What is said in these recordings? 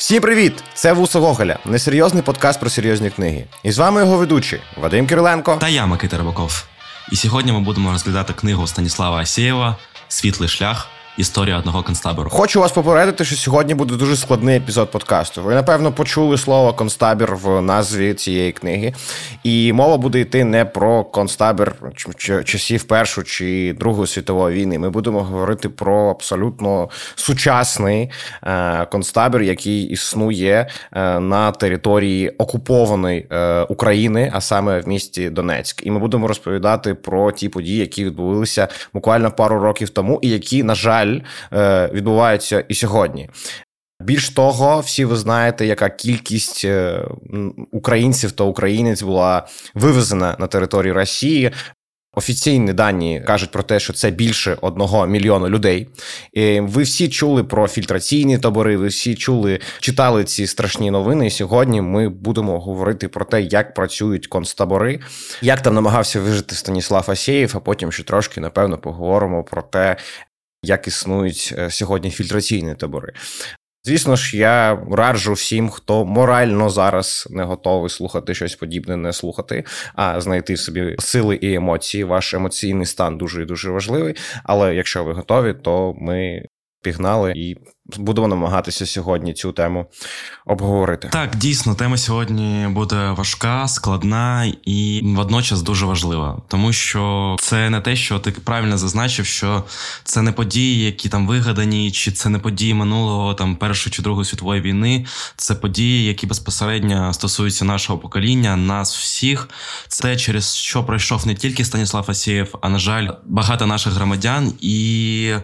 Всім привіт! Це Вусо Гоголя, несерйозний подкаст про серйозні книги. І з вами його ведучі Вадим Кириленко та я Микита Рибаков. І сьогодні ми будемо розглядати книгу Станіслава Асєєва Світлий шлях. Історія одного концтабору. Хочу вас попередити, що сьогодні буде дуже складний епізод подкасту. Ви напевно почули слово концтабір в назві цієї книги, і мова буде йти не про концтабір часів Першої чи Другої світової війни. Ми будемо говорити про абсолютно сучасний е, концтабір, який існує е, на території окупованої е, України, а саме в місті Донецьк. І ми будемо розповідати про ті події, які відбулися буквально пару років тому, і які, на жаль жаль, е, відбуваються і сьогодні. Більш того, всі ви знаєте, яка кількість е, українців та українець була вивезена на територію Росії. Офіційні дані кажуть про те, що це більше одного мільйона людей. І Ви всі чули про фільтраційні табори. Ви всі чули, читали ці страшні новини. І Сьогодні ми будемо говорити про те, як працюють концтабори, як там намагався вижити Станіслав Асєєв, а потім ще трошки напевно поговоримо про те, як існують е, сьогодні фільтраційні табори. Звісно ж, я раджу всім, хто морально зараз не готовий слухати щось подібне, не слухати, а знайти собі сили і емоції. Ваш емоційний стан дуже і дуже важливий. Але якщо ви готові, то ми пігнали і будемо намагатися сьогодні цю тему обговорити. Так, дійсно, тема сьогодні буде важка, складна і водночас дуже важлива, тому що це не те, що ти правильно зазначив, що це не події, які там вигадані, чи це не події минулого там першої чи другої світової війни. Це події, які безпосередньо стосуються нашого покоління, нас всіх. Це через що пройшов не тільки Станіслав Асєєв, а на жаль, багато наших громадян, і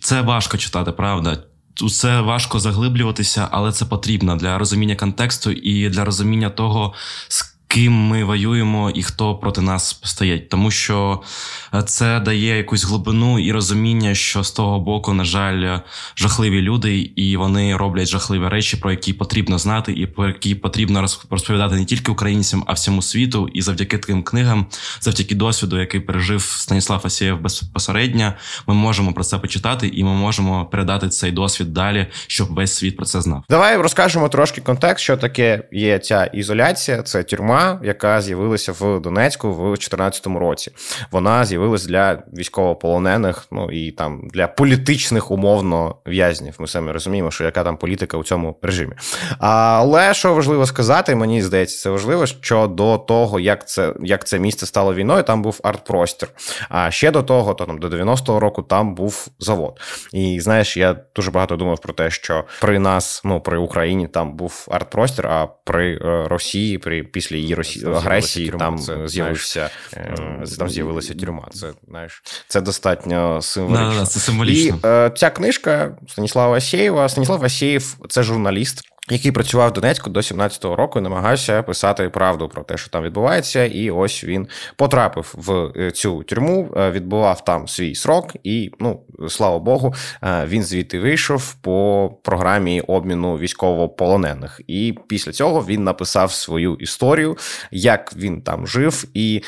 це важко читати, правда усе важко заглиблюватися, але це потрібно для розуміння контексту і для розуміння того, ким ми воюємо і хто проти нас стоять, тому що е, це дає якусь глибину і розуміння, що з того боку, на жаль, жахливі люди, і вони роблять жахливі речі, про які потрібно знати, і про які потрібно розповідати не тільки українцям, а всьому світу. І завдяки таким книгам, завдяки досвіду, який пережив Станіслав Асєєв безпосередньо, ми можемо про це почитати, і ми можемо передати цей досвід далі, щоб весь світ про це знав. Давай розкажемо трошки контекст, що таке є ця ізоляція, це тюрма яка з'явилася в Донецьку в 2014 році. Вона з'явилась для військовополонених, ну і там для політичних умовно в'язнів. Ми самі розуміємо, що яка там політика у цьому режимі. Але що важливо сказати, мені здається, це важливо, що до того, як це як це місце стало війною, там був арт-простір. А ще до того, то там до 90-го року там був завод. І знаєш, я дуже багато думав про те, що при нас, ну при Україні, там був арт-простір, а при е, Росії, при після її Росії агресії там з'явився е, там з'явилася тюрма. Це знаєш, це достатньо символічно. Да, це символічно. І е, ця книжка Станіслава Асєєва. Станіслав Асєєв – це журналіст який працював в Донецьку до 17-го року і намагався писати правду про те, що там відбувається. І ось він потрапив в е, цю тюрму, е, відбував там свій срок, і ну слава Богу, е, він звідти вийшов по програмі обміну військовополонених. І після цього він написав свою історію, як він там жив, і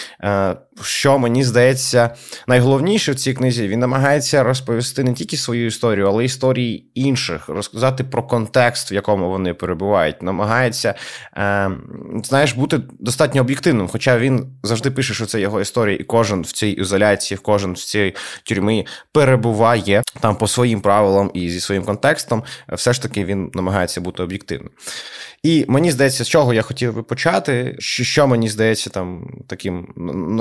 що мені здається найголовніше в цій книзі, він намагається розповісти не тільки свою історію, але й історії інших, розказати про контекст, в якому вони перебувають, намагається е, знаєш, бути достатньо об'єктивним. Хоча він завжди пише, що це його історія, і кожен в цій ізоляції, кожен в цій тюрмі перебуває там по своїм правилам і зі своїм контекстом. Все ж таки він намагається бути об'єктивним. І мені здається, з чого я хотів би почати, що мені здається там таким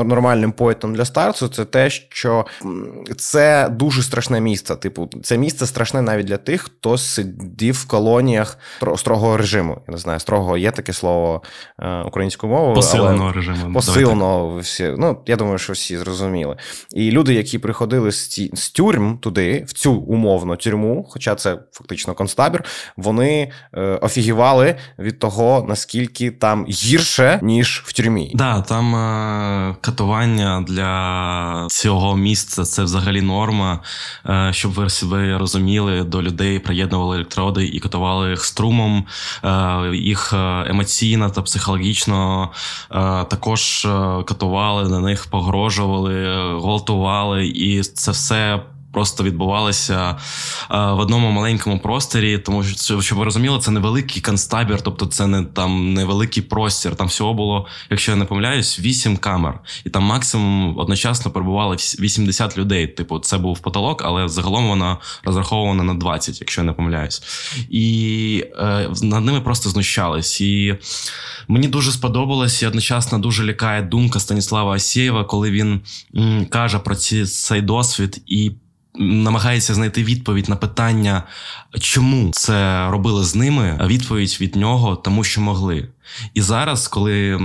нормальним поетом для старту, це те, що це дуже страшне місце. Типу, це місце страшне навіть для тих, хто сидів в колоніях строгого режиму. Я не знаю, строгого є таке слово е, українською мовою. Посиленого але режиму. Посиленого всі. Ну, я думаю, що всі зрозуміли. І люди, які приходили з, ті, з тюрм туди, в цю умовну тюрму, хоча це фактично концтабір, вони е, офігівали від того, наскільки там гірше, ніж в тюрмі. Да, там е, катування для цього місця це взагалі норма. Е, щоб ви себе розуміли, до людей приєднували електроди і катували їх струмом, е, їх е, емоційно та психологічно е, також катували на них, погрожували, гвалтували, і це все просто відбувалися в одному маленькому просторі, тому що щоб ви розуміли, це невеликий концтабір, тобто це не там невеликий простір. Там всього було, якщо я не помиляюсь, вісім камер, і там максимум одночасно перебували 80 людей. Типу, це був потолок, але загалом вона розрахована на 20, якщо я не помиляюсь, і е, над ними просто знущались. І мені дуже сподобалось і одночасно дуже лякає думка Станіслава Асєєва, коли він м, каже про ці, цей досвід і намагається знайти відповідь на питання, чому це робили з ними. А відповідь від нього, тому що могли. І зараз, коли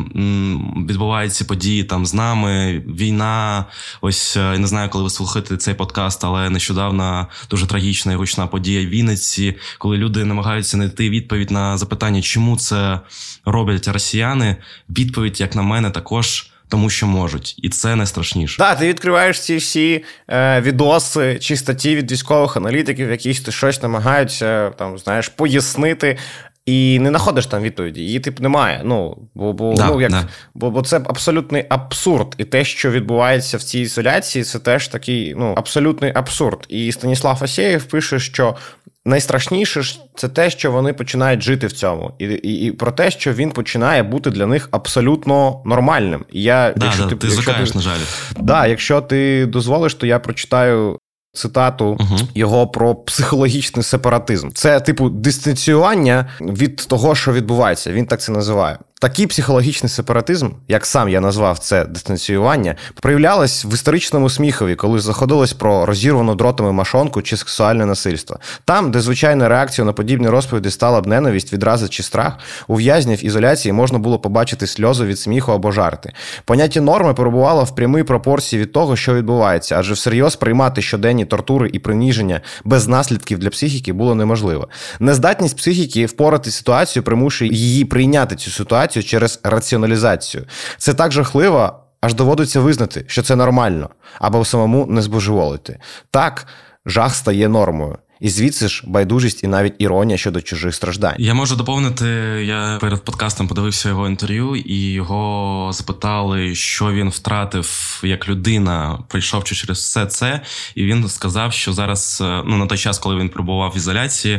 відбуваються події там з нами, війна, ось я не знаю, коли ви слухаєте цей подкаст, але нещодавно дуже трагічна і гучна подія в Вінниці, коли люди намагаються знайти відповідь на запитання, чому це роблять росіяни. Відповідь, як на мене, також тому що можуть, і це найстрашніше. Так, ти відкриваєш ці всі е, відоси чи статті від військових аналітиків, якісь ти щось намагаються там, знаєш, пояснити. І не знаходиш там відповіді, її типу немає. Ну бо бо, да, ну, як, да. бо, бо це абсолютний абсурд. І те, що відбувається в цій ізоляції, це теж такий ну абсолютний абсурд. І Станіслав Асєєв пише, що найстрашніше ж це те, що вони починають жити в цьому, і і, і про те, що він починає бути для них абсолютно нормальним. І я, да, якщо да, ти, ти якщо ти, на жаль. Да, якщо ти дозволиш, то я прочитаю. Цитату uh його про психологічний сепаратизм. Це типу дистанціювання від того, що відбувається. Він так це називає. Такий психологічний сепаратизм, як сам я назвав це дистанціювання, проявлялось в історичному сміхові, коли заходилось про розірвану дротами машонку чи сексуальне насильство. Там, де звичайна реакція на подібні розповіді стала б ненависть, відрази чи страх, у в'язнів ізоляції можна було побачити сльози від сміху або жарти. Поняття норми перебувало в прямій пропорції від того, що відбувається, адже всерйоз приймати щоденні тортури і приніження без наслідків для психіки було неможливо. Нездатність психіки впорати ситуацію примушує її прийняти цю ситуацію ситуацію через раціоналізацію. Це так жахливо, аж доводиться визнати, що це нормально, або самому не збожеволити. Так, жах стає нормою. І звідси ж байдужість і навіть іронія щодо чужих страждань. Я можу доповнити. Я перед подкастом подивився його інтерв'ю, і його запитали, що він втратив як людина, прийшовши через все це. І він сказав, що зараз, е, ну на той час, коли він перебував в ізоляції,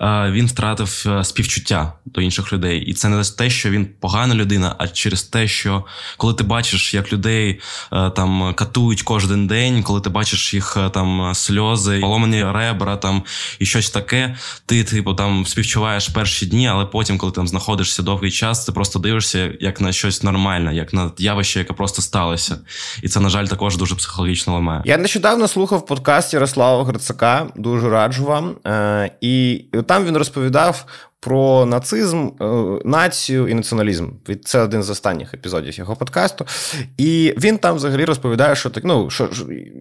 е, він втратив е, співчуття до інших людей. І це не те, що він погана людина, а через те, що коли ти бачиш, як людей там катують кожен день, коли ти бачиш їх там сльози, поломані ребра там і щось таке. Ти, типу, там співчуваєш перші дні, але потім, коли там знаходишся довгий час, ти просто дивишся як на щось нормальне, як на явище, яке просто сталося. І це, на жаль, також дуже психологічно ламає. Я нещодавно слухав подкаст Ярослава Грицака, дуже раджу вам. Е, і там він розповідав про нацизм, е, націю і націоналізм. Це один з останніх епізодів його подкасту. І він там взагалі розповідає, що так, ну що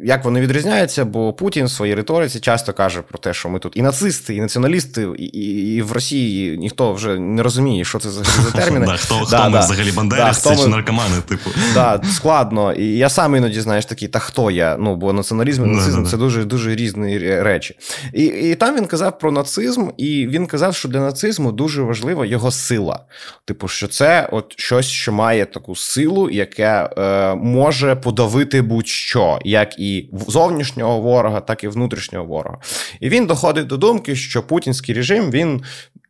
як вони відрізняються, бо Путін в своїй риториці часто каже про те, що ми тут і нацисти, і націоналісти, і і, і в Росії ніхто вже не розуміє, що це взагалі за терміни. Хто хто ми взагалі бандерівці чи наркомани, типу. Да, Складно. І я сам іноді знаєш такий, та хто я? Ну, бо націоналізм і нацизм це дуже дуже різні речі. І, І там він казав про нацизм, і він казав, що для нацизму нацизму дуже важлива його сила. Типу, що це от щось, що має таку силу, яке е, може подавити будь-що, як і зовнішнього ворога, так і внутрішнього ворога. І він доходить до думки, що путінський режим він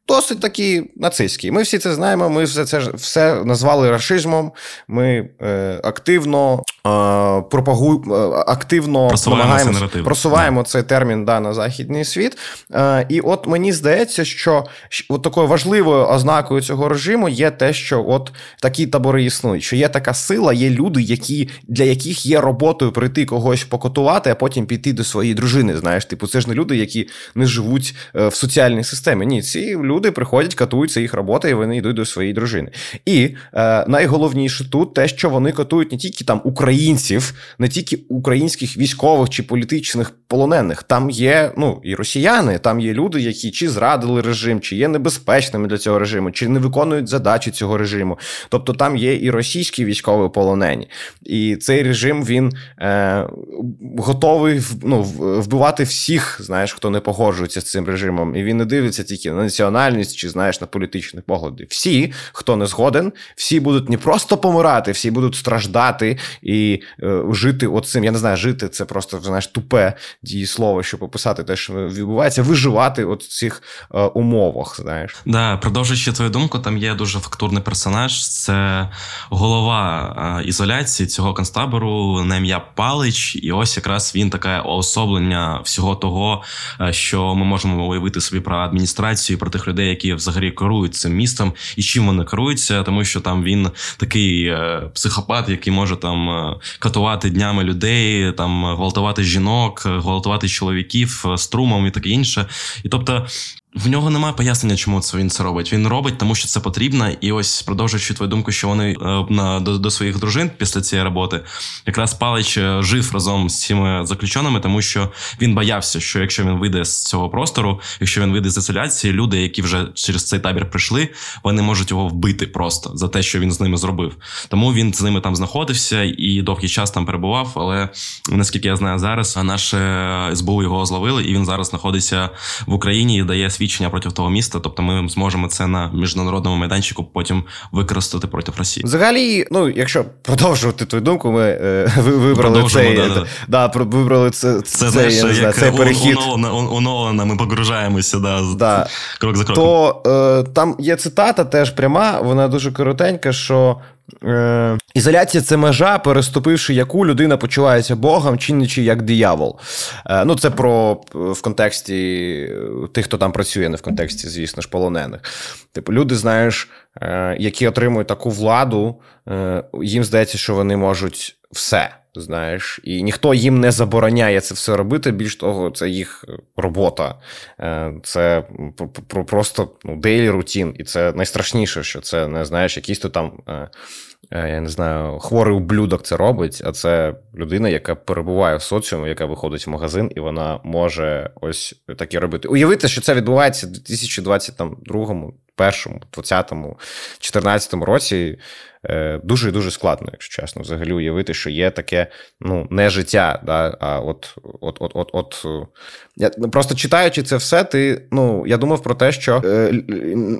досить такі нацистські. Ми всі це знаємо. Ми все це все назвали расизмом. Ми е, активно е, пропагуємо, е, активно намагаємося просуваємо цей термін да, на західний світ. Е, І от мені здається, що от такою важливою ознакою цього режиму є те, що от такі табори існують. Що є така сила, є люди, які для яких є роботою прийти когось покотувати, а потім піти до своєї дружини. Знаєш, типу, це ж не люди, які не живуть е, в соціальній системі. Ні, ці люди люди приходять, катуються їх робота, і вони йдуть до своєї дружини. І е, найголовніше тут те, що вони катують не тільки там українців, не тільки українських військових чи політичних полонених. Там є ну і росіяни, там є люди, які чи зрадили режим, чи є небезпечними для цього режиму, чи не виконують задачі цього режиму. Тобто там є і російські військові полонені, і цей режим він е, готовий ну, вбивати всіх, знаєш, хто не погоджується з цим режимом, і він не дивиться тільки на національність, національність чи знаєш на політичні погляди. Всі, хто не згоден, всі будуть не просто помирати, всі будуть страждати і е, жити оцим. Я не знаю, жити це просто знаєш тупе дієслово, щоб описати те, що відбувається, виживати от в цих е, умовах. Знаєш, да, продовжуючи твою думку, там є дуже фактурний персонаж. Це голова е, ізоляції цього концтабору на ім'я Палич, і ось якраз він таке уособлення всього того, е, що ми можемо уявити собі про адміністрацію, про тих людей, які взагалі керують цим містом, і чим вони керуються, тому що там він такий е, психопат, який може там е, катувати днями людей, там гвалтувати жінок, гвалтувати чоловіків струмом і таке інше. І тобто в нього немає пояснення, чому це він це робить. Він робить, тому що це потрібно. І ось продовжуючи твою думку, що вони е, на до, до своїх дружин після цієї роботи, якраз Палич е, жив разом з цими заключеними, тому що він боявся, що якщо він вийде з цього простору, якщо він вийде з ізоляції, люди, які вже через цей табір прийшли, вони можуть його вбити просто за те, що він з ними зробив. Тому він з ними там знаходився і довгий час там перебував. Але наскільки я знаю зараз, наше СБУ його зловили, і він зараз знаходиться в Україні і дає свідчення проти того міста. Тобто, ми зможемо це на міжнародному майданчику потім використати проти Росії. Взагалі, ну якщо продовжувати твою думку, ми е, вибрали цей да, да. Да, вибрали це, це цей, знаєш, як цей перехід. У, у, у Нолана ми погружаємося да, да. крок за кроком. То е, там є цитата, теж пряма, вона дуже коротенька, що Е, Ізоляція це межа, переступивши яку людина почувається Богом, чинячи як диявол. Е, ну, це про в контексті тих, хто там працює, не в контексті, звісно ж, полонених. Типу, люди, знаєш, е, які отримують таку владу, е, їм здається, що вони можуть все. Знаєш, і ніхто їм не забороняє це все робити. Більш того, це їх робота, е, це просто ну, дейлі рутін. І це найстрашніше, що це не знаєш, якийсь то там е, Е, я не знаю, хворий ублюдок це робить, а це людина, яка перебуває в соціумі, яка виходить в магазин, і вона може ось таке робити. Уявити, що це відбувається в 2022, першому, 20-му, 14-му році. Е, дуже і дуже складно, якщо чесно, взагалі уявити, що є таке ну, не життя. да, а от, от, от, от, от я ну, просто читаючи це все, ти ну я думав про те, що е,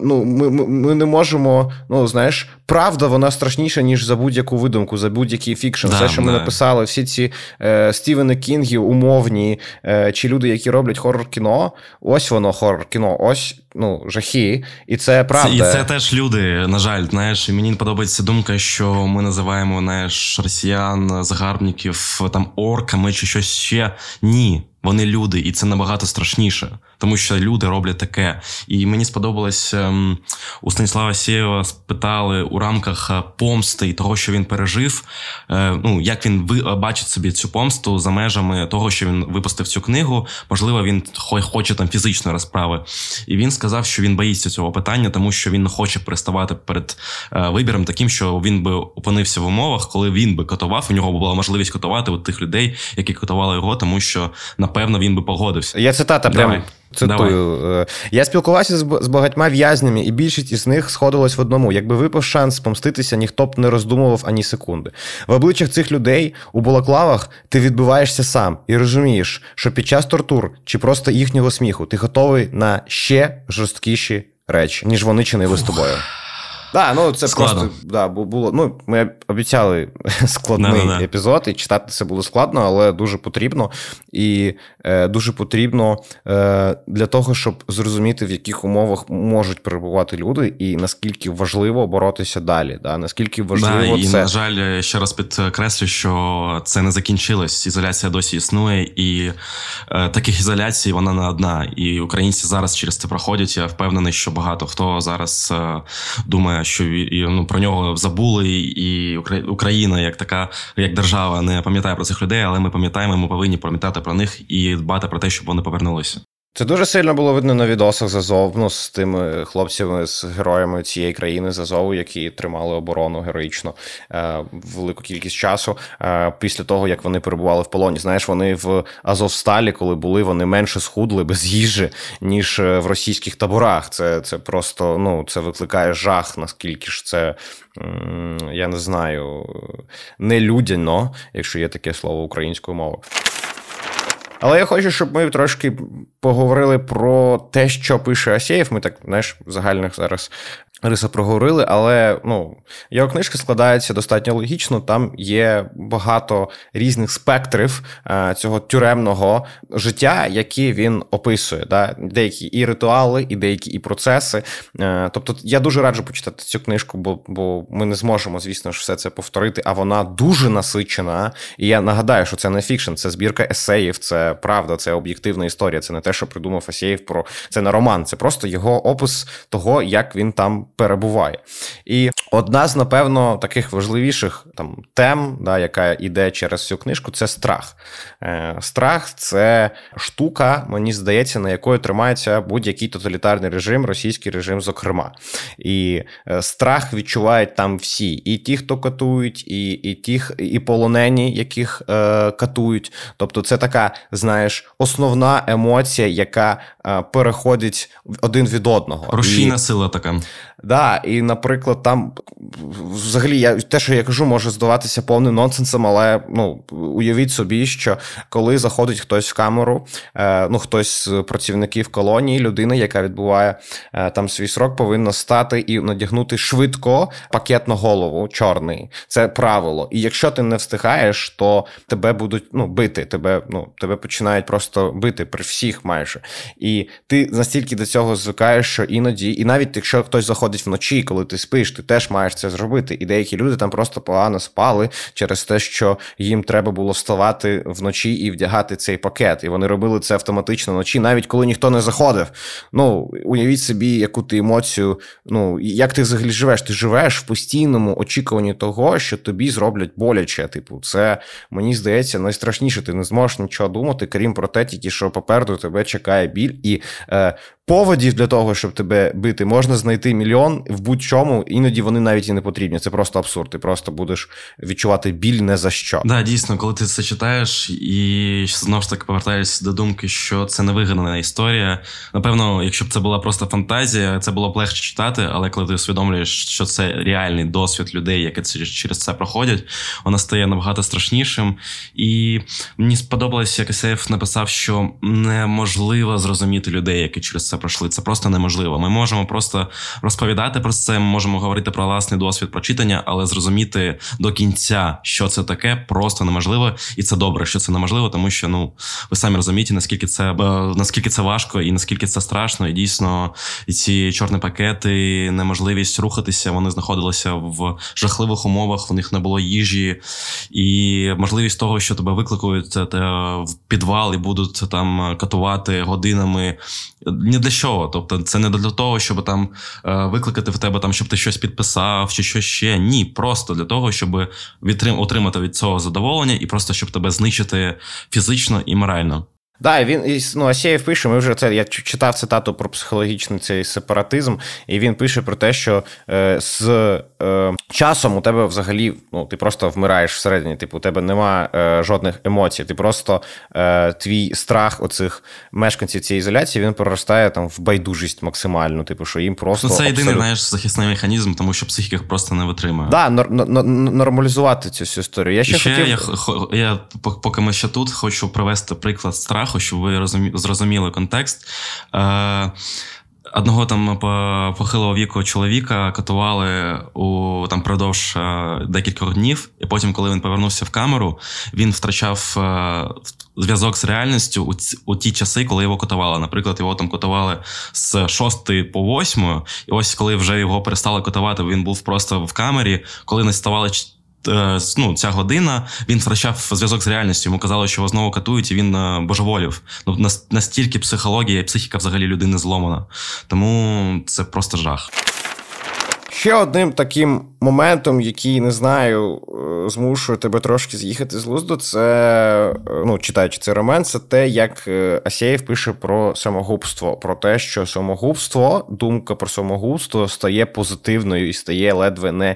ну, ми ми, не можемо. Ну знаєш, правда, вона страшніша ніж за будь-яку видумку, за будь-який фікшн. Все, що ми написали, всі ці е, Стівени Кінги, умовні е, чи люди, які роблять хоррор кіно. Ось воно хоррор кіно, ось ну жахи, і це правда. Це, і це теж люди. На жаль, знаєш, і мені подобається думка, що ми називаємо знаєш, росіян, загарбників там орками чи щось ще. Ні. Вони люди, і це набагато страшніше, тому що люди роблять таке. І мені сподобалось ем, у Станіслава Сєєва спитали у рамках е, помсти і того, що він пережив. Е, ну як він ви бачить собі цю помсту за межами того, що він випустив цю книгу. Можливо, він хоче там фізичної розправи. І він сказав, що він боїться цього питання, тому що він не хоче переставати перед е, вибіром, таким, що він би опинився в умовах, коли він би катував. У нього була можливість катувати от тих людей, які катували його, тому що на напевно він би погодився. Я цитата прям цитую. Давай. Е, я спілкувався з багатьма в'язнями, і більшість із них сходилась в одному. Якби випав шанс помститися, ніхто б не роздумував ані секунди. В обличчях цих людей у балаклавах ти відбиваєшся сам і розумієш, що під час тортур чи просто їхнього сміху ти готовий на ще жорсткіші речі, ніж вони чинили з тобою. Да, ну це Складно. просто да, було. Ну, ми обіцяли складний да, епізод, і читати це було складно, але дуже потрібно. І е, дуже потрібно е, для того, щоб зрозуміти, в яких умовах можуть перебувати люди, і наскільки важливо боротися далі. Да? Наскільки важливо да, це... І, на жаль, ще раз підкреслю, що це не закінчилось. Ізоляція досі існує, і е, таких ізоляцій вона не одна. І українці зараз через це проходять. Я впевнений, що багато хто зараз е, думає що ну, про нього забули, і Україна як така, як держава, не пам'ятає про цих людей, але ми пам'ятаємо, ми повинні пам'ятати про них і дбати про те, щоб вони повернулися. Це дуже сильно було видно на відосах з Азов, ну, з тими хлопцями, з героями цієї країни з Азову, які тримали оборону героїчно е, велику кількість часу. Е, після того, як вони перебували в полоні. Знаєш, вони в Азовсталі, коли були, вони менше схудли без їжі, ніж е, в російських таборах. Це це просто ну, це викликає жах, наскільки ж це. Я не знаю, нелюдяно, якщо є таке слово українською мовою. Але я хочу, щоб ми трошки поговорили про те, що пише Асєєв. Ми так знаєш, в загальних зараз Риса проговорили, але ну, його книжка складається достатньо логічно. Там є багато різних спектрів е, цього тюремного життя, які він описує. Да? Деякі і ритуали, і деякі і процеси. Е, тобто я дуже раджу почитати цю книжку, бо бо ми не зможемо, звісно ж, все це повторити. А вона дуже насичена. І я нагадаю, що це не фікшн, це збірка есеїв, це правда, це об'єктивна історія. Це не те, що придумав Асєєв про це не роман, це просто його опис того, як він там перебуває. І одна з, напевно, таких важливіших там тем, да, яка йде через цю книжку, це страх. Е, Страх це штука, мені здається, на якої тримається будь-який тоталітарний режим, російський режим, зокрема. І е, страх відчувають там всі: і ті, хто катують, і і ті, і полонені, яких е, катують. Тобто, це така, знаєш, основна емоція, яка е, переходить один від одного. Рушійна і... сила така. Да, і, наприклад, там взагалі я те, що я кажу, може здаватися повним нонсенсом, але ну уявіть собі, що коли заходить хтось в камеру, е, ну хтось з працівників колонії, людина, яка відбуває е, там свій срок, повинна стати і надягнути швидко пакет на голову чорний. Це правило. І якщо ти не встигаєш, то тебе будуть ну, бити. Тебе ну, тебе починають просто бити при всіх майже. І ти настільки до цього звикаєш, що іноді, і навіть якщо хтось заходить заходить вночі, коли ти спиш, ти теж маєш це зробити. І деякі люди там просто погано спали через те, що їм треба було вставати вночі і вдягати цей пакет. І вони робили це автоматично вночі, навіть коли ніхто не заходив. Ну, уявіть собі, яку ти емоцію, ну як ти взагалі живеш? Ти живеш в постійному очікуванні того, що тобі зроблять боляче. Типу, це мені здається найстрашніше. Ти не зможеш нічого думати, крім про те, тільки що попереду тебе чекає біль і. е, Поводів для того, щоб тебе бити, можна знайти мільйон в будь-чому, іноді вони навіть і не потрібні. Це просто абсурд. Ти просто будеш відчувати біль не за що. Да, дійсно, коли ти це читаєш, і знову ж таки повертаєшся до думки, що це не вигадана історія. Напевно, якщо б це була просто фантазія, це було б легше читати, але коли ти усвідомлюєш, що це реальний досвід людей, які через це проходять, вона стає набагато страшнішим. І мені сподобалось, як Ісеєв написав, що неможливо зрозуміти людей, які через це пройшли. Це просто неможливо. Ми можемо просто розповідати про це. Ми можемо говорити про власний досвід прочитання, але зрозуміти до кінця, що це таке, просто неможливо, і це добре, що це неможливо, тому що ну ви самі розумієте, наскільки це наскільки це важко і наскільки це страшно, і дійсно і ці чорні пакети, неможливість рухатися. Вони знаходилися в жахливих умовах. У них не було їжі, і можливість того, що тебе викликають е, в підвал і будуть там катувати годинами. Чого. Тобто, це не для того, щоб там е, викликати в тебе там, щоб ти щось підписав чи що ще. Ні, просто для того, щоб отримати від цього задоволення і просто щоб тебе знищити фізично і морально. Да, він ну, Асєєв пише, ми вже це. Я читав цитату про психологічний цей сепаратизм, і він пише про те, що е, з е, часом у тебе взагалі ну, ти просто вмираєш всередині. Типу, у тебе нема е, жодних емоцій. Ти просто е, твій страх оцих мешканців цієї ізоляції він проростає там в байдужість максимальну. Типу, що їм просто Ну, це єдиний абсолютно... знаєш захисний механізм, тому що психіка просто не витримує. Да, нор- нор- нормалізувати цю всю історію. Я ще, ще хотів... я, я поки ми ще тут, хочу привести приклад страху страху, щоб ви розумі... зрозуміли контекст. Е, Одного там похилого віку чоловіка катували у там продовж е, декількох днів, і потім, коли він повернувся в камеру, він втрачав е, зв'язок з реальністю у, ці, у ті часи, коли його катували. Наприклад, його там катували з 6 по 8, і ось коли вже його перестали катувати, він був просто в камері, коли не ставали Е, ну, ця година він втрачав зв'язок з реальністю. Йому казали, що його знову катують, і він е, божеволів. Ну настільки психологія і психіка взагалі людини зломана. Тому це просто жах. Ще одним таким моментом, який не знаю, е, змушує тебе трошки з'їхати з лузду, це е, ну, читаючи цей роман, це те, як е, Асєєв пише про самогубство, про те, що самогубство, думка про самогубство стає позитивною і стає ледве не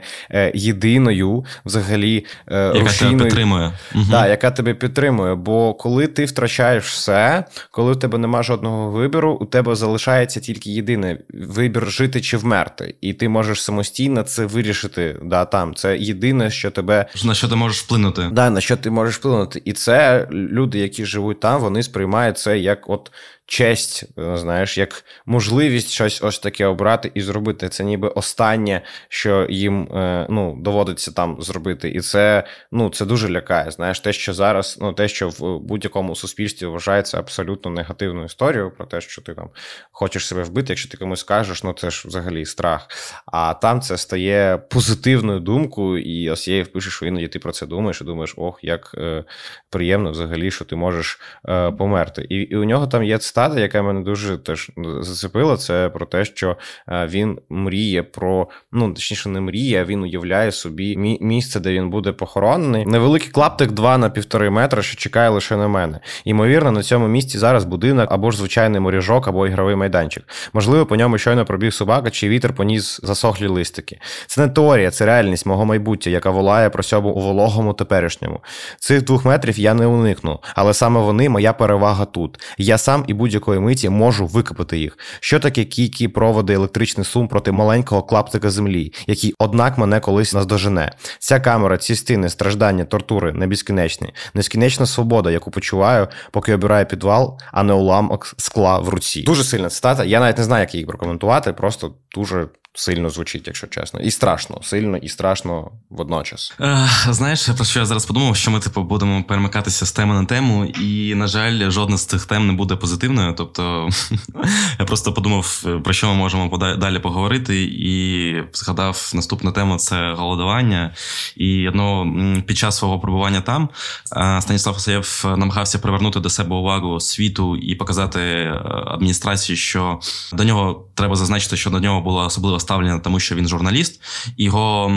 єдиною взагалі яка рушійною, тебе підтримує. Да, яка тебе підтримує. Бо коли ти втрачаєш все, коли у тебе немає жодного вибору, у тебе залишається тільки єдиний вибір жити чи вмерти, і ти можеш самостійно це вирішити вижити да, там. Це єдине, що тебе на що ти можеш вплинути. Да, на що ти можеш вплинути. І це люди, які живуть там, вони сприймають це як от честь, е, знаєш, як можливість щось ось таке обрати і зробити. Це ніби останнє, що їм е, ну, доводиться там зробити. І це ну, це дуже лякає. Знаєш, те, що зараз, ну те, що в будь-якому суспільстві вважається абсолютно негативною історією, про те, що ти там хочеш себе вбити, якщо ти комусь скажеш, ну це ж взагалі страх. А там це стає позитивною думкою, і ось я пише, що іноді ти про це думаєш, і думаєш, ох, як е, приємно взагалі, що ти можеш е, померти. І, і у нього там є цитата, цитата, яка мене дуже теж зацепила, це про те, що е, він мріє про, ну точніше, не мріє, а він уявляє собі місце, де він буде похоронений. Невеликий клаптик 2 на півтори метра, що чекає лише на мене. Ймовірно, на цьому місці зараз будинок або ж звичайний моріжок, або ігровий майданчик. Можливо, по ньому щойно пробіг собака, чи вітер поніс засохлі листики. Це не теорія, це реальність мого майбуття, яка волає про сьому у вологому теперішньому. Цих двох метрів я не уникну, але саме вони моя перевага тут. Я сам і будь будь-якої миті можу викопати їх. Що таке кійкі проводи електричний сум проти маленького клаптика землі, який, однак, мене колись наздожене. Ця камера, ці стіни, страждання, тортури не безкінечні, нескінечна свобода, яку почуваю, поки обираю підвал, а не уламок скла в руці. Дуже сильна цитата. Я навіть не знаю, як її прокоментувати, просто дуже сильно звучить, якщо чесно, і страшно, сильно і страшно водночас. Е, знаєш, про що я зараз подумав, що ми типу будемо перемикатися з теми на тему, і на жаль, жодна з цих тем не буде позитивною. Тобто я просто подумав, про що ми можемо далі поговорити, і згадав наступну тему це голодування. І одного під час свого перебування там е, Станіслав Осаєв намагався привернути до себе увагу світу і показати е, адміністрації, що до нього треба зазначити, що до нього було особливо ставлення, тому що він журналіст, його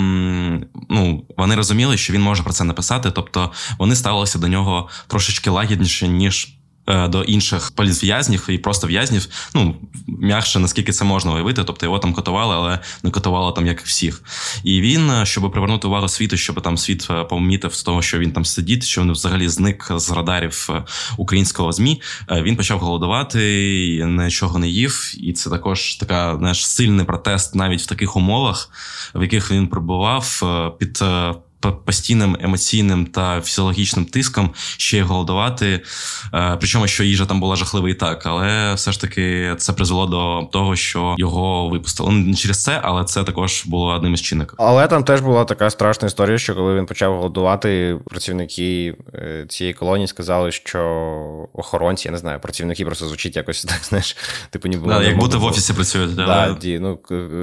ну вони розуміли, що він може про це написати. Тобто вони ставилися до нього трошечки лагідніше, ніж. Е, до інших політв'язнів і просто в'язнів, ну м'якше наскільки це можна уявити, тобто його там котували, але не котували там як всіх. І він, е, щоб привернути увагу світу, щоб там світ е, помітив з того, що він там сидить, що він взагалі зник з радарів українського змі. Він почав голодувати, нічого не їв, і це також така знаєш, сильний протест навіть в таких умовах, в яких він прибував під постійним емоційним та фізіологічним тиском ще й голодувати. Е, причому, що їжа там була жахлива і так, але все ж таки це призвело до того, що його випустили. Ну, не через це, але це також було одним із чинників. Але там теж була така страшна історія, що коли він почав голодувати, працівники е, цієї колонії сказали, що охоронці, я не знаю, працівники просто звучить якось так, знаєш, типу ніби. Да, як бути в офісі працюють. Да, да. Ті, ну,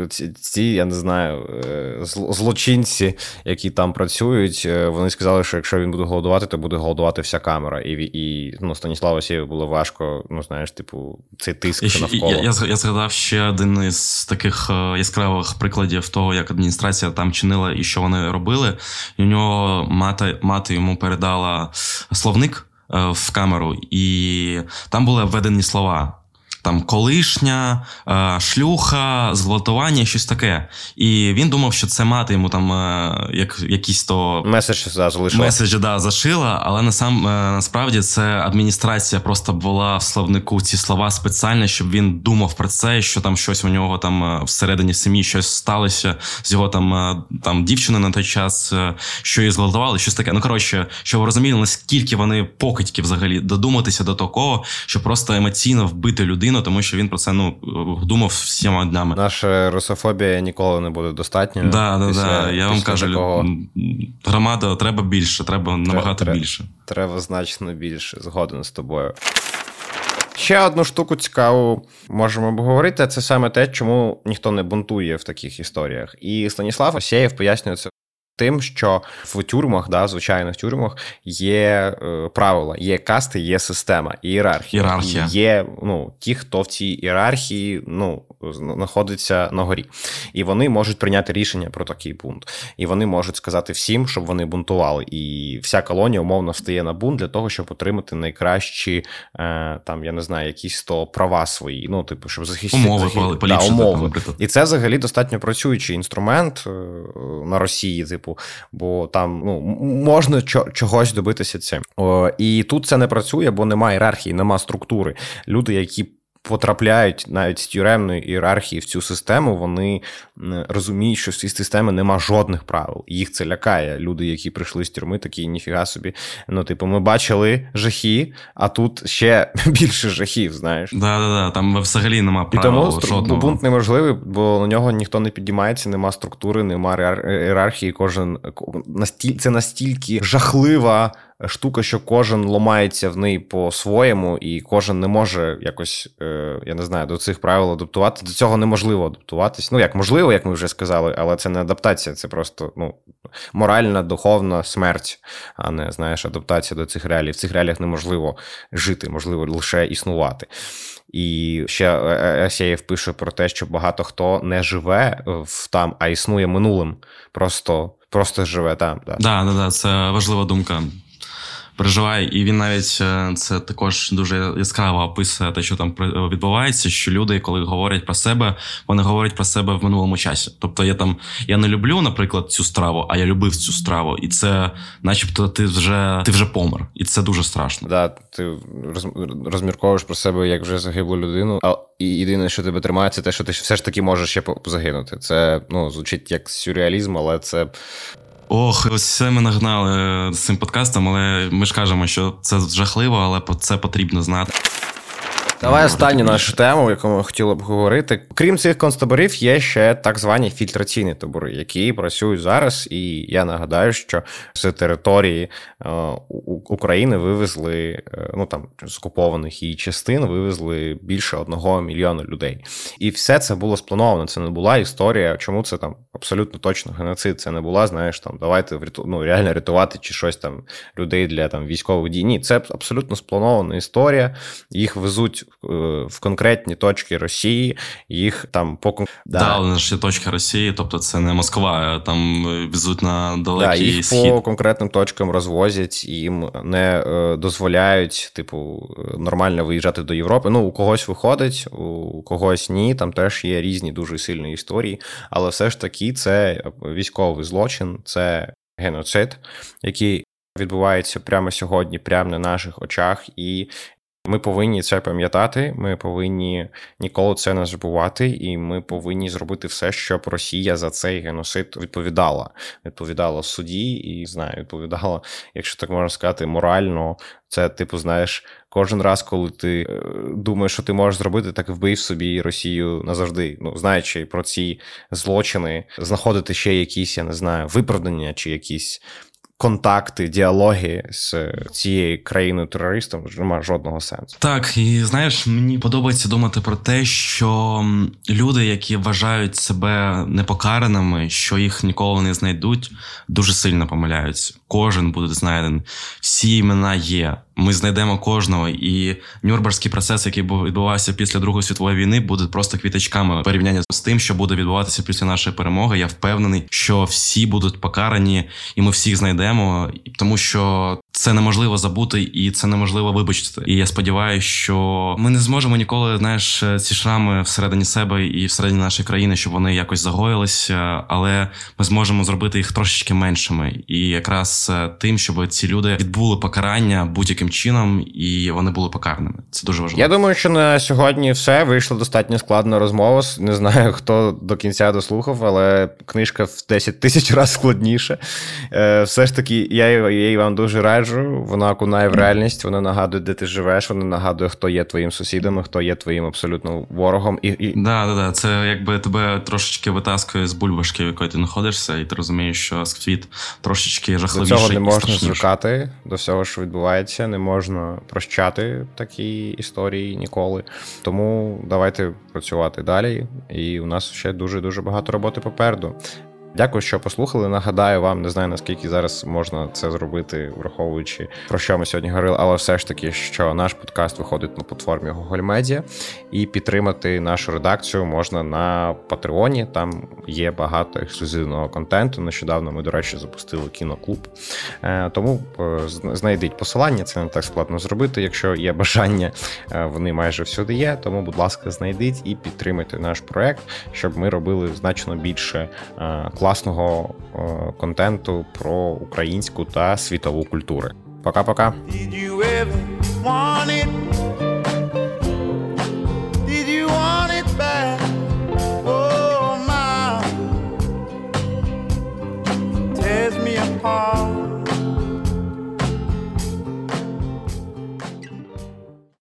ці, ці, я не знаю, е, злочинці, які там працюють працюють. Е, вони сказали, що якщо він буде голодувати, то буде голодувати вся камера. І і ну, Станіславу Осєву було важко, ну знаєш, типу, цей тиск і, навколо. Я, я я, згадав ще один із таких е, яскравих прикладів того, як адміністрація там чинила і що вони робили. І у нього мати, мати йому передала словник е, в камеру, і там були введені слова там колишня, е, шлюха, зґвалтування, щось таке. І він думав, що це мати йому там е, як якісь то меседж да, залишила. меседжі да, зашила, але насам е, насправді це адміністрація просто була в словнику ці слова спеціально, щоб він думав про це, що там щось у нього там всередині сім'ї щось сталося з його там там дівчиною на той час, що її зґвалтували, щось таке. Ну коротше, щоб ви розуміли, наскільки вони покидьки взагалі додуматися до такого, що просто емоційно вбити людину людину, тому що він про це ну думав всіма днями. Наша русофобія ніколи не буде достатньо. Да, да, після, да. Я вам кажу, такого... громада треба більше, треба набагато треба, більше. Треба значно більше. Згоден з тобою. Ще одну штуку цікаву можемо обговорити. Це саме те, чому ніхто не бунтує в таких історіях. І Станіслав Осєєв пояснює це тим, що в тюрмах, да, звичайних тюрмах, є е, правила, є касти, є система, ієрархія. Ієрархія. Є ну, ті, хто в цій ієрархії ну, знаходиться на горі. І вони можуть прийняти рішення про такий бунт. І вони можуть сказати всім, щоб вони бунтували. І вся колонія умовно встає на бунт для того, щоб отримати найкращі, е, там, я не знаю, якісь то права свої. Ну, типу, щоб захистити умови, захистити, да, умови. І це взагалі достатньо працюючий інструмент е, на Росії, типу типу, бо там ну, можна чогось добитися цим. О, І тут це не працює, бо немає ієрархії, немає структури. Люди, які потрапляють навіть з тюремної ієрархії в цю систему, вони розуміють, що в цій системі нема жодних правил. Їх це лякає. Люди, які прийшли з тюрми, такі ніфіга собі. Ну, типу, ми бачили жахи, а тут ще більше жахів. Знаєш, да, да, да. Там взагалі нема правил І тому жодного. бунт неможливий, бо на нього ніхто не підіймається, нема структури, нема ієрархії. Кожен це настільки жахлива штука, що кожен ломається в неї по-своєму, і кожен не може якось, е, я не знаю, до цих правил адаптувати. До цього неможливо адаптуватись. Ну, як можливо, як ми вже сказали, але це не адаптація, це просто ну, моральна, духовна смерть, а не знаєш, адаптація до цих реалій. В цих реаліях неможливо жити, можливо лише існувати. І ще е, е, Асєєв пише про те, що багато хто не живе в там, а існує минулим. Просто просто живе там. Да, да, да, це важлива думка переживає, і він навіть е, це також дуже яскраво описує те, що там відбувається. Що люди, коли говорять про себе, вони говорять про себе в минулому часі. Тобто, я там я не люблю, наприклад, цю страву, а я любив цю страву, і це, начебто, ти вже ти вже помер, і це дуже страшно. Да, ти розмірковуєш про себе як вже загиблу людину. А і єдине, що тебе тримає, це те, що ти все ж таки можеш ще загинути. Це ну звучить як сюрреалізм, але це Ох, ось все ми нагнали з цим подкастом, але ми ж кажемо, що це жахливо, але це потрібно знати. Давай останню нашу тему, яку ми хотіли б говорити. Крім цих концтаборів, є ще так звані фільтраційні табори, які працюють зараз. І я нагадаю, що з території е, України вивезли е, ну там з окупованих її частин, вивезли більше одного мільйона людей. І все це було сплановано. Це не була історія. Чому це там абсолютно точно геноцид? Це не була, знаєш, там давайте ну, реально рятувати чи щось там людей для там військових дій. Ні, це абсолютно спланована історія. Їх везуть в конкретні точки Росії, їх там по да. да, але ж є точки Росії, тобто це не Москва, а там везуть на далекий да, їх схід. по конкретним точкам розвозять, їм не е, дозволяють, типу, нормально виїжджати до Європи. Ну, у когось виходить, у когось ні. Там теж є різні дуже сильні історії, але все ж таки це військовий злочин, це геноцид, який. Відбувається прямо сьогодні, прямо на наших очах, і ми повинні це пам'ятати. Ми повинні ніколи це не забувати, і ми повинні зробити все, щоб Росія за цей геноцид відповідала. Відповідала суді і знаю, відповідала, якщо так можна сказати, морально. Це, типу, знаєш, кожен раз, коли ти е, думаєш, що ти можеш зробити, так вбив собі Росію назавжди. Ну, знаючи про ці злочини, знаходити ще якісь, я не знаю, виправдання чи якісь контакти, діалоги з цією країною терористом немає жодного сенсу. Так і знаєш, мені подобається думати про те, що люди, які вважають себе непокараними, що їх ніколи не знайдуть, дуже сильно помиляються. Кожен буде знайден, всі імена є. Ми знайдемо кожного, і Нюрнберзький процес, який відбувався після Другої світової війни, буде просто квіточками порівняння з тим, що буде відбуватися після нашої перемоги. Я впевнений, що всі будуть покарані, і ми всіх знайдемо, тому що це неможливо забути і це неможливо вибачити. І я сподіваюся, що ми не зможемо ніколи, знаєш, ці шрами всередині себе і всередині нашої країни, щоб вони якось загоїлися, але ми зможемо зробити їх трошечки меншими, і якраз е, тим, щоб ці люди відбули покарання будь-яким чином, і вони були покараними. Це дуже важливо. Я думаю, що на сьогодні все вийшло достатньо складна розмова. Не знаю, хто до кінця дослухав, але книжка в 10 тисяч разів складніше. Все ж таки, я її вам дуже раджу вона окунає в реальність, вона нагадує, де ти живеш, вона нагадує, хто є твоїм сусідом, хто є твоїм абсолютно ворогом. І, і... Да, да, да. Це якби тебе трошечки витаскує з бульбашки, в якої ти знаходишся, і ти розумієш, що світ трошечки жахливіший. До цього не можна звикати, до всього, що відбувається, не можна прощати такі історії ніколи. Тому давайте працювати далі. І у нас ще дуже дуже багато роботи попереду. Дякую, що послухали. Нагадаю вам, не знаю наскільки зараз можна це зробити, враховуючи про що ми сьогодні говорили, але все ж таки, що наш подкаст виходить на платформі Google Media, і підтримати нашу редакцію можна на Патреоні. Там є багато ексклюзивного контенту. Нещодавно ми, до речі, запустили кіноклуб. Е, тому е, знайдіть посилання, це не так складно зробити. Якщо є бажання, е, вони майже всюди є. Тому, будь ласка, знайдіть і підтримайте наш проект, щоб ми робили значно більше класного е, контенту про українську та світову культури. Пока-пока. apart.